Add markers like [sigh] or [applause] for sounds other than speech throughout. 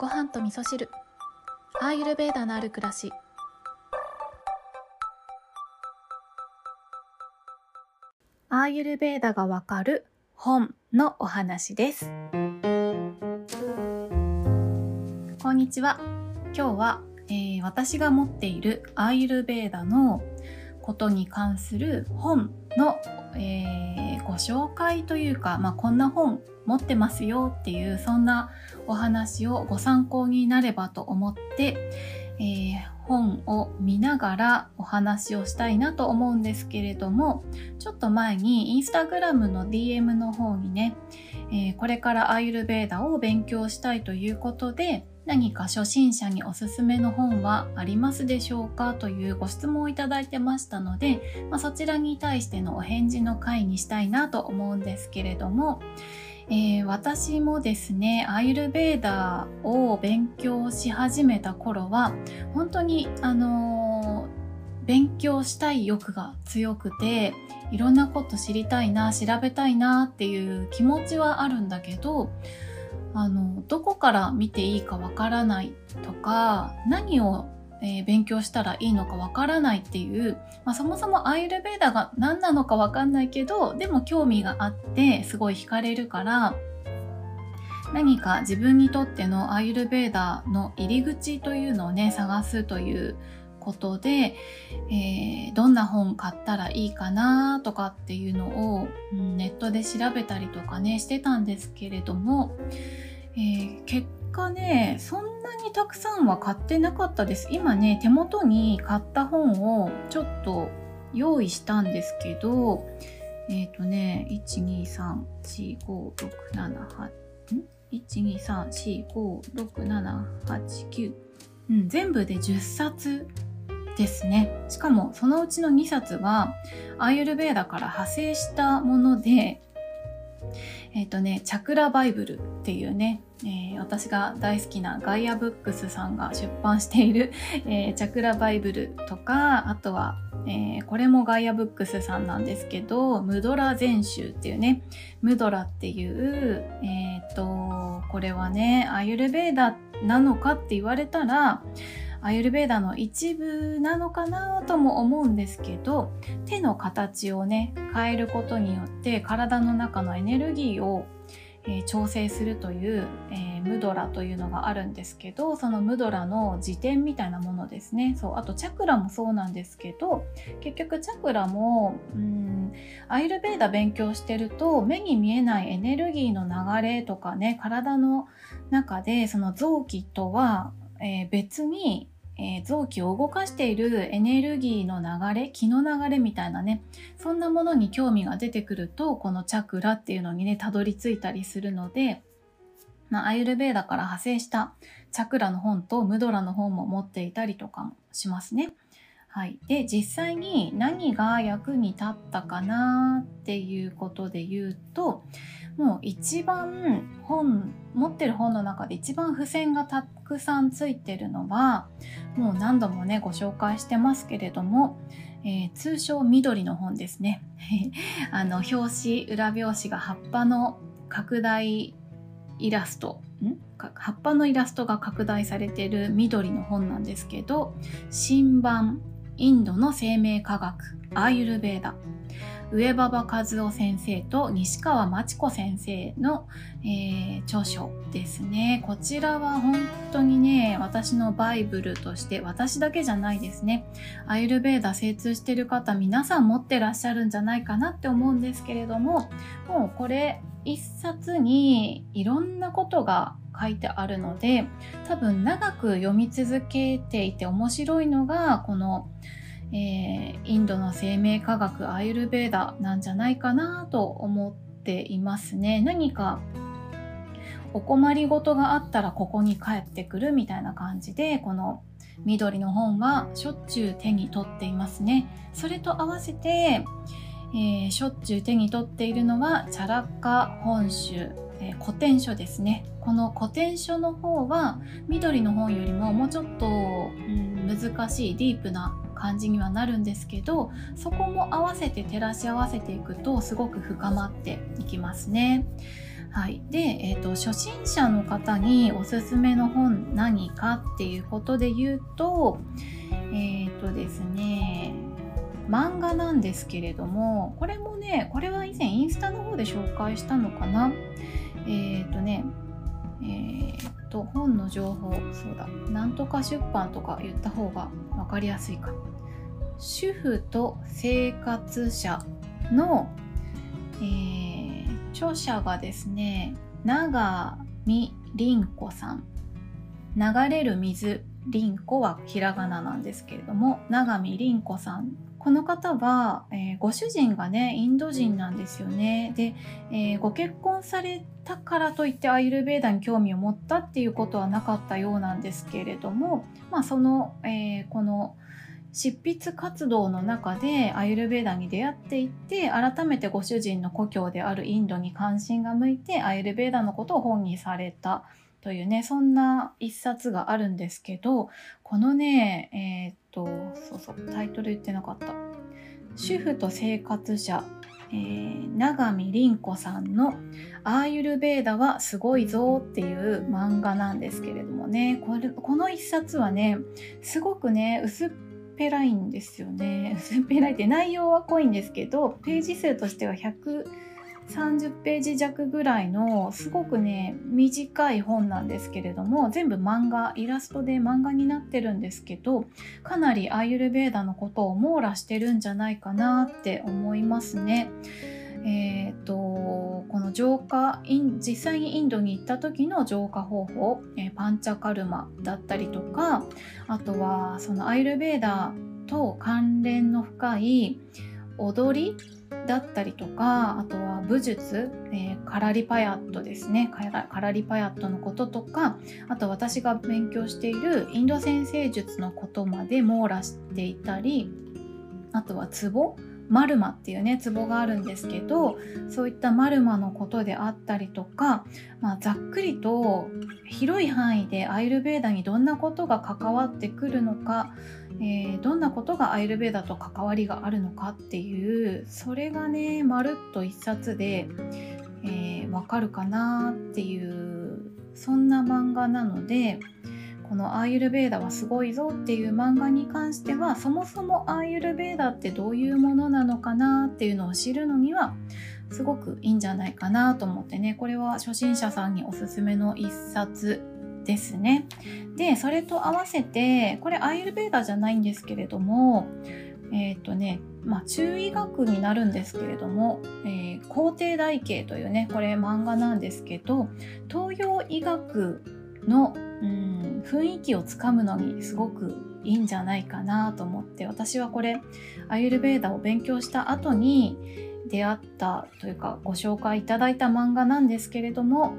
ご飯と味噌汁。アーユルベーダのある暮らし。アーユルベーダがわかる本のお話です。こんにちは。今日は、えー私が持っているアーユルベーダのことに関する本の、えーご紹介というか、まあ、こんな本持ってますよっていうそんなお話をご参考になればと思って、えー本を見ながらお話をしたいなと思うんですけれどもちょっと前にインスタグラムの DM の方にね、えーこれからアーユルベーダを勉強したいということで何か初心者におすすめの本はありますでしょうかというご質問をいただいてましたので、まあ、そちらに対してのお返事の回にしたいなと思うんですけれども、えー私もですねアーユルベーダーを勉強し始めた頃は本当にあのー勉強したい欲が強くていろんなこと知りたいな調べたいなっていう気持ちはあるんだけどあのどこから見ていいかわからないとか何を、えー勉強したらいいのかわからないっていう、まあ、そもそもアーユルベーダが何なのかわかんないけどでも興味があってすごい惹かれるから何か自分にとってのアーユルベーダの入り口というのをね探すということで、えーどんな本買ったらいいかなとかっていうのを、ネットで調べたりとかねしてたんですけれども、えー結果ねそんなにたくさんは買ってなかったです。今ね手元に買った本をちょっと用意したんですけどえっ、とね1234567ん？123456789うん、全部で10冊ですね。しかもそのうちの2冊はアーユルベーダから派生したもので、えっ、とね、チャクラバイブルっていうね、えー私が大好きなガイアブックスさんが出版している、えーチャクラバイブルとか、あとは、えーこれもガイアブックスさんなんですけど、ムドラ全集っていうね、ムドラっていう、えっ、と、これはね、アーユルベーダなのかって言われたら、アユルベーダの一部なのかなとも思うんですけど手の形をね変えることによって体の中のエネルギーを、えー調整するという、えームドラというのがあるんですけどそのムドラの辞典みたいなものですね。そうあとチャクラもそうなんですけど結局チャクラもうんアイルベーダ勉強してると目に見えないエネルギーの流れとかね体の中でその臓器とは、えー別に、えー臓器を動かしているエネルギーの流れ気の流れみたいなねそんなものに興味が出てくるとこのチャクラっていうのにねたどり着いたりするので、まあ、アユルベーダから派生したチャクラの本とムドラの本も持っていたりとかもしますね。はい、で実際に何が役に立ったかなっていうことで言うともう一番本持ってる本の中で一番付箋がたくさんついてるのはもう何度もねご紹介してますけれども、えー通称緑の本ですね。[laughs] あの表紙裏表紙が葉っぱの拡大イラスト。ん？葉っぱのイラストが拡大されている緑の本なんですけど新版。インドの生命科学アーユルベーダ上馬場和夫先生と西川真知子先生の、えー著書ですね。こちらは本当にね、私のバイブルとして、私だけじゃないですね。アイルベーダ精通してる方、皆さん持ってらっしゃるんじゃないかなって思うんですけれども、もうこれ一冊にいろんなことが書いてあるので、多分長く読み続けていて面白いのが、このえーインドの生命科学アイルベーダなんじゃないかなと思っていますね。何かお困りごとがあったらここに帰ってくるみたいな感じでこの緑の本はしょっちゅう手に取っていますね。それと合わせて、えーしょっちゅう手に取っているのはチャラッカ本集、えー古典書ですね。この古典書の方は緑の本よりももうちょっと、うん難しいディープな感じにはなるんですけどそこも合わせて照らし合わせていくとすごく深まっていきますね。はい、で、えーと、初心者の方におすすめの本何かっていうことで言うとえっ、ー、とですね漫画なんですけれどもこれもねこれは以前インスタの方で紹介したのかな？えっ、ー、とねえー、と本の情報そうだなんとか出版とか言った方が分かりやすいか。主婦と生活者の、えー、著者がですね永見凛子さん。流れる水凛子はひらがななんですけれども永見凛子さんこの方は、えー、ご主人がねインド人なんですよね。で、えー、ご結婚されたからといってアイルベーダに興味を持ったっていうことはなかったようなんですけれども、まあ、その、えー、この執筆活動の中でアイルベーダに出会っていって改めてご主人の故郷であるインドに関心が向いてアイルベーダのことを本にされたというねそんな一冊があるんですけどこのねえー、っとそうそうタイトル言ってなかった「主婦と生活者」えー、永見凛子さんの「アーユルベーダはすごいぞ」っていう漫画なんですけれどもね。これこの一冊はねすごくね薄っぺらいんですよね。薄っぺらいって内容は濃いんですけどページ数としては100 30ページ弱ぐらいのすごくね短い本なんですけれども全部漫画イラストで漫画になってるんですけどかなりアーユルベーダのことを網羅してるんじゃないかなって思いますね。えーと、この浄化実際にインドに行った時の浄化方法、えー、パンチャカルマだったりとかあとはそのアイルベーダと関連の深い踊りだったりとかあとは武術、えー、カラリパヤットですね。カラリパヤットのこととかあと私が勉強しているインド先生術のことまで網羅していたりあとはツボマルマっていうねツボがあるんですけどそういったマルマのことであったりとか、まあ、ざっくりと広い範囲でアイルベーダにどんなことが関わってくるのかえー、どんなことがアイルベーダと関わりがあるのかっていうそれがねまるっと一冊で、えー、わかるかなっていうそんな漫画なのでこのアーユルベーダはすごいぞっていう漫画に関してはそもそもアーユルベーダってどういうものなのかなっていうのを知るのにはすごくいいんじゃないかなと思ってねこれは初心者さんにおすすめの一冊ですね。でそれと合わせてこれアイルベーダじゃないんですけれどもえっ、ー、とねまあ中医学になるんですけれども「えー、皇帝台形」というねこれ漫画なんですけど東洋医学のうん雰囲気をつかむのにすごくいいんじゃないかなと思って私はこれアユルベーダを勉強した後に出会ったというかご紹介いただいた漫画なんですけれども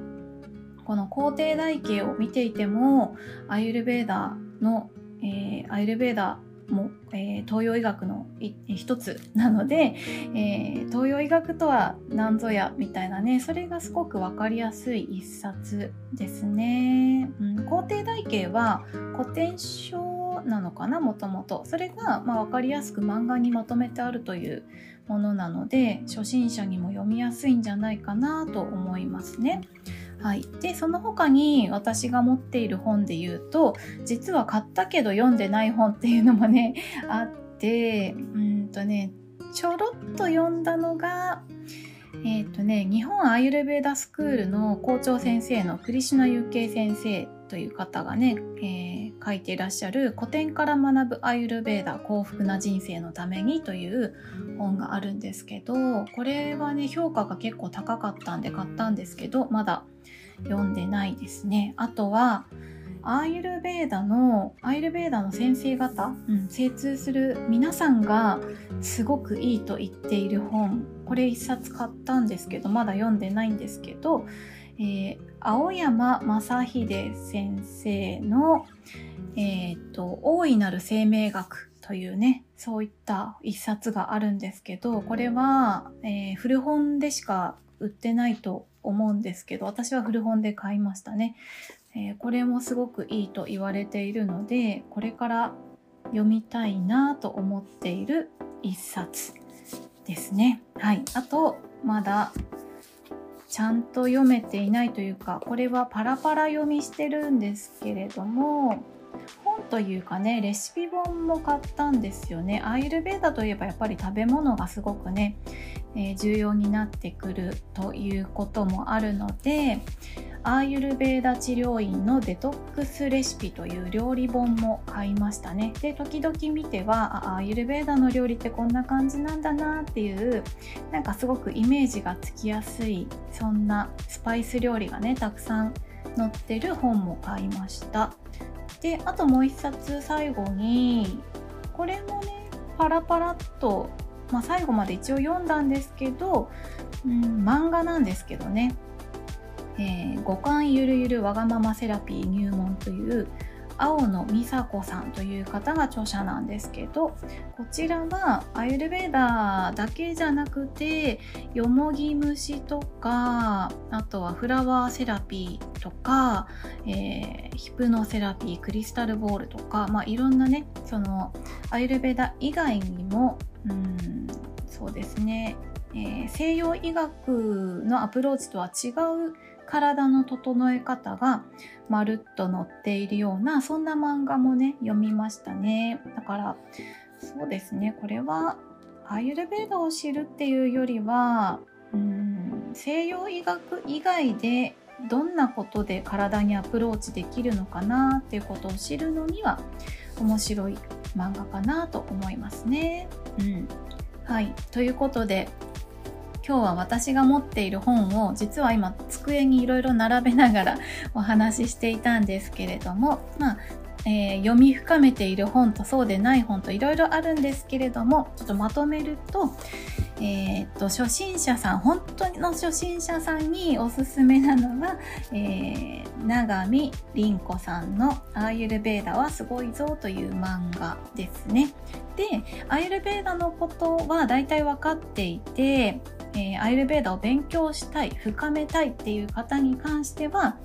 この皇帝台形を見ていてもアユルベーダの、えー、アユルベーダも、えー、東洋医学の一つなので、[laughs] えー、東洋医学とは何ぞやみたいなねそれがすごく分かりやすい一冊ですね。うん、皇帝台形は古典書なのかなもともとそれが、まあ、分かりやすく漫画にまとめてあるというものなので初心者にも読みやすいんじゃないかなと思いますね。はい、でその他に私が持っている本で言うと実は買ったけど読んでない本っていうのもね [laughs] あってうんとねちょろっと読んだのがえっ、ー、とね日本アーユルベーダスクールの校長先生のクリシュナユケイ先生という方がね、えー、書いていらっしゃる「古典から学ぶアーユルベーダ幸福な人生のために」という本があるんですけどこれはね評価が結構高かったんで買ったんですけどまだ読んでないですね。あとはアーユルベーダのアイルベーダの先生方、うん、精通する皆さんがすごくいいと言っている本これ一冊買ったんですけどまだ読んでないんですけど、えー、青山正秀先生の「えーと、大いなる生命学」というねそういった一冊があるんですけどこれは、えー、古本でしか売ってないと思うんですけど私は古本で買いましたね、えー、これもすごくいいと言われているのでこれから読みたいなと思っている一冊ですね。はい。あとまだちゃんと読めていないというかこれはパラパラ読みしてるんですけれども本というかねレシピ本も買ったんですよね。アイルベーダといえばやっぱり食べ物がすごくね、えー、重要になってくるということもあるのでアーユルベーダ治療院のデトックスレシピという料理本も買いましたね。で、時々見ては、アーユルベーダの料理ってこんな感じなんだなっていう、なんかすごくイメージがつきやすい、そんなスパイス料理がね、たくさん載ってる本も買いました。で、あともう一冊最後に、これもね、パラパラっと、まあ、最後まで一応読んだんですけど、うん、漫画なんですけどねえー、五感ゆるゆるわがままセラピー入門という青野美佐子さんという方が著者なんですけどこちらはアユルベーダーだけじゃなくてよもぎ虫とかあとはフラワーセラピーとか、えー、ヒプノセラピークリスタルボールとか、まあ、いろんなねそのアユルベーダ以外にもうんそうですね、えー、西洋医学のアプローチとは違う体の整え方がまるっと載っているようなそんな漫画もね読みましたね。だからそうですね。これはアーユルベーダを知るっていうよりはうん西洋医学以外でどんなことで体にアプローチできるのかなっていうことを知るのには面白い漫画かなと思いますね。うん、はい。ということで今日は私が持っている本を実は今机にいろいろ並べながらお話ししていたんですけれどもまあえー、読み深めている本とそうでない本といろいろあるんですけれどもちょっとまとめると,、えー、っと初心者さん本当の初心者さんにおすすめなのは、えー、永見凛子さんの「アーユルベーダはすごいぞ」という漫画ですね。でアーユルベーダのことは大体分かっていてえー、アイルベーダを勉強したい深めたいっていう方に関しては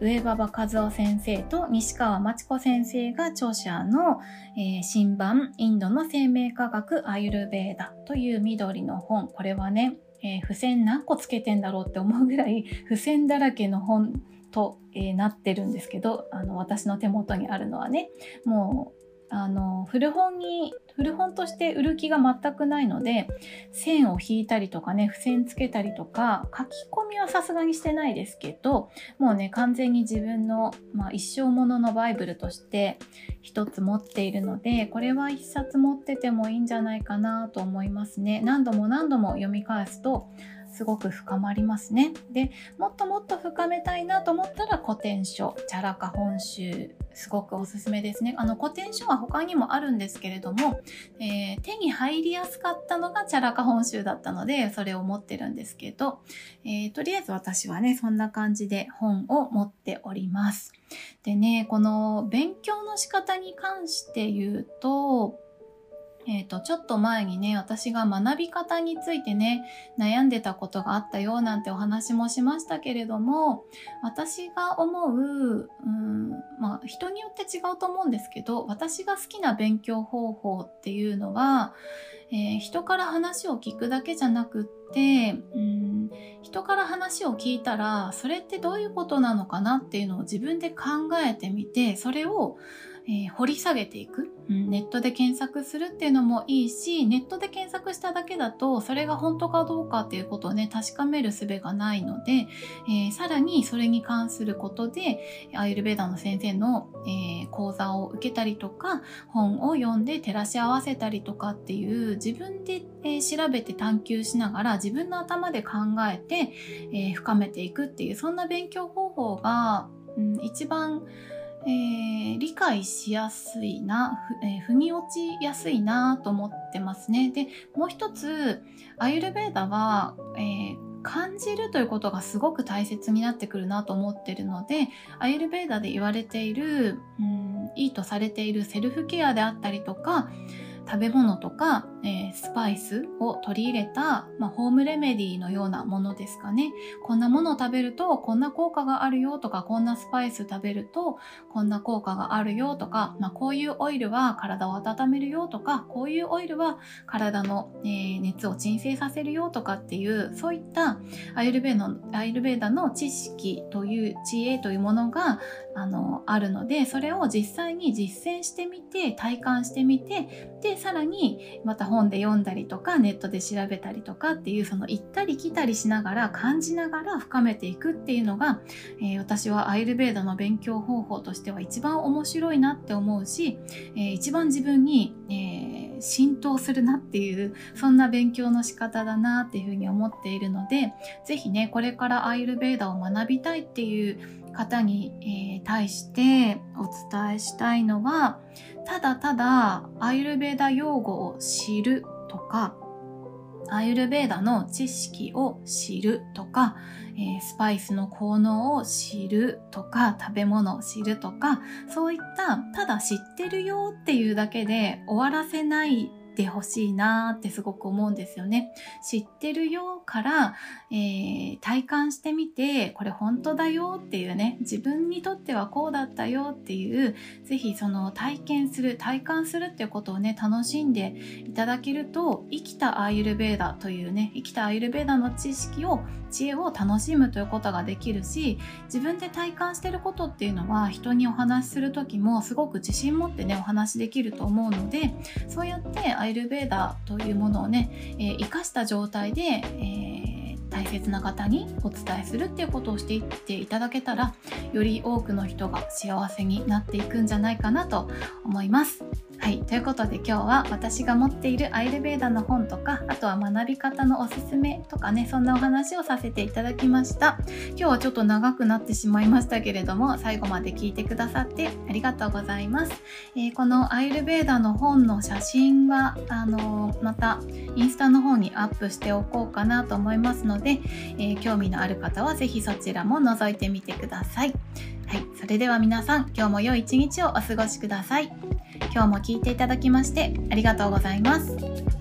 上馬場和夫先生と西川真知子先生が著者の、えー、新版インドの生命科学アイルベーダという緑の本。これはね、えー、付箋何個つけてんだろうって思うぐらい [laughs] 付箋だらけの本と、えー、なってるんですけどあの私の手元にあるのはねもうあの古本に古本として売る気が全くないので線を引いたりとかね付箋つけたりとか書き込みはさすがにしてないですけどもうね完全に自分の、まあ、一生もののバイブルとして一つ持っているのでこれは一冊持っててもいいんじゃないかなと思いますね。何度も何度も読み返すとすごく深まりますね。で、もっともっと深めたいなと思ったら古典書、チャラカ本集、すごくおすすめですね。あの古典書は他にもあるんですけれども、えー、手に入りやすかったのがチャラカ本集だったので、それを持ってるんですけど、えー、とりあえず私はね、そんな感じで本を持っております。でね、この勉強の仕方に関して言うと、えっ、ー、と、ちょっと前にね、私が学び方についてね、悩んでたことがあったよなんてお話もしましたけれども、私が思う、うん、まあ、人によって違うと思うんですけど、私が好きな勉強方法っていうのは、えー、人から話を聞くだけじゃなくって、うん、人から話を聞いたら、それってどういうことなのかなっていうのを自分で考えてみて、それを、えー、掘り下げていく、うん、ネットで検索するっていうのもいいしネットで検索しただけだとそれが本当かどうかっていうことをね確かめる術がないので、えー、さらにそれに関することでアイルベーダの先生の、えー、講座を受けたりとか本を読んで照らし合わせたりとかっていう自分で、え調べて探求しながら自分の頭で考えて、え深めていくっていうそんな勉強方法が、うん、一番えー、理解しやすいな、えー、踏み落ちやすいなと思ってますね。で、もう一つ、アユルベーダは、えー、感じるということがすごく大切になってくるなと思ってるので、アユルベーダで言われている、うん、いいとされているセルフケアであったりとか、食べ物とか、えー、スパイスを取り入れた、まあ、ホームレメディのようなものですかね。こんなものを食べるとこんな効果があるよとか、こんなスパイス食べるとこんな効果があるよとか、まあ、こういうオイルは体を温めるよとか、こういうオイルは体の、えー、熱を鎮静させるよとかっていう、そういったアイルベーダのアイルベーダの知識という知恵というものがあのあるので、それを実際に実践してみて、体感してみて、で、さらにまた本で読んだりとか、ネットで調べたりとかっていう、その行ったり来たりしながら、感じながら深めていくっていうのが、えー、私はアイルベーダの勉強方法としては一番面白いなって思うし、えー、一番自分に、えー、浸透するなっていう、そんな勉強の仕方だなっていうふうに思っているので、是非ね、これからアイルベーダを学びたいっていう方に、えー、対してお伝えしたいのはただただアイルベーダ用語を知るとかアユルベーダの知識を知るとか、えー、スパイスの効能を知るとか食べ物を知るとかそういったただ知ってるよっていうだけで終わらせないってほしいなってすごく思うんですよね。知ってるよから、えー、体感してみて、これ本当だよっていうね、自分にとってはこうだったよっていう、ぜひその体験する、体感するっていうことをね、楽しんでいただけると、生きたアーユルベーダというね、生きたアーユルベーダの知識を、知恵を楽しむということができるし、自分で体感してることっていうのは、人にお話しする時もすごく自信持ってね、お話できると思うので、そうやってアアイルベーダというものをね、えー、生かした状態で、えー、大切な方にお伝えするっていうことをしていっていただけたらより多くの人が幸せになっていくんじゃないかなと思います。はい、ということで今日は私が持っているアイルベーダの本とかあとは学び方のおすすめとかねそんなお話をさせていただきました。今日はちょっと長くなってしまいましたけれども最後まで聞いてくださってありがとうございます、えー、このアイルベーダの本の写真はあのー、またインスタの方にアップしておこうかなと思いますので、えー、興味のある方は是非そちらも覗いてみてください。はい、それでは皆さん今日も良い一日をお過ごしください。今日も聞いていただきましてありがとうございます。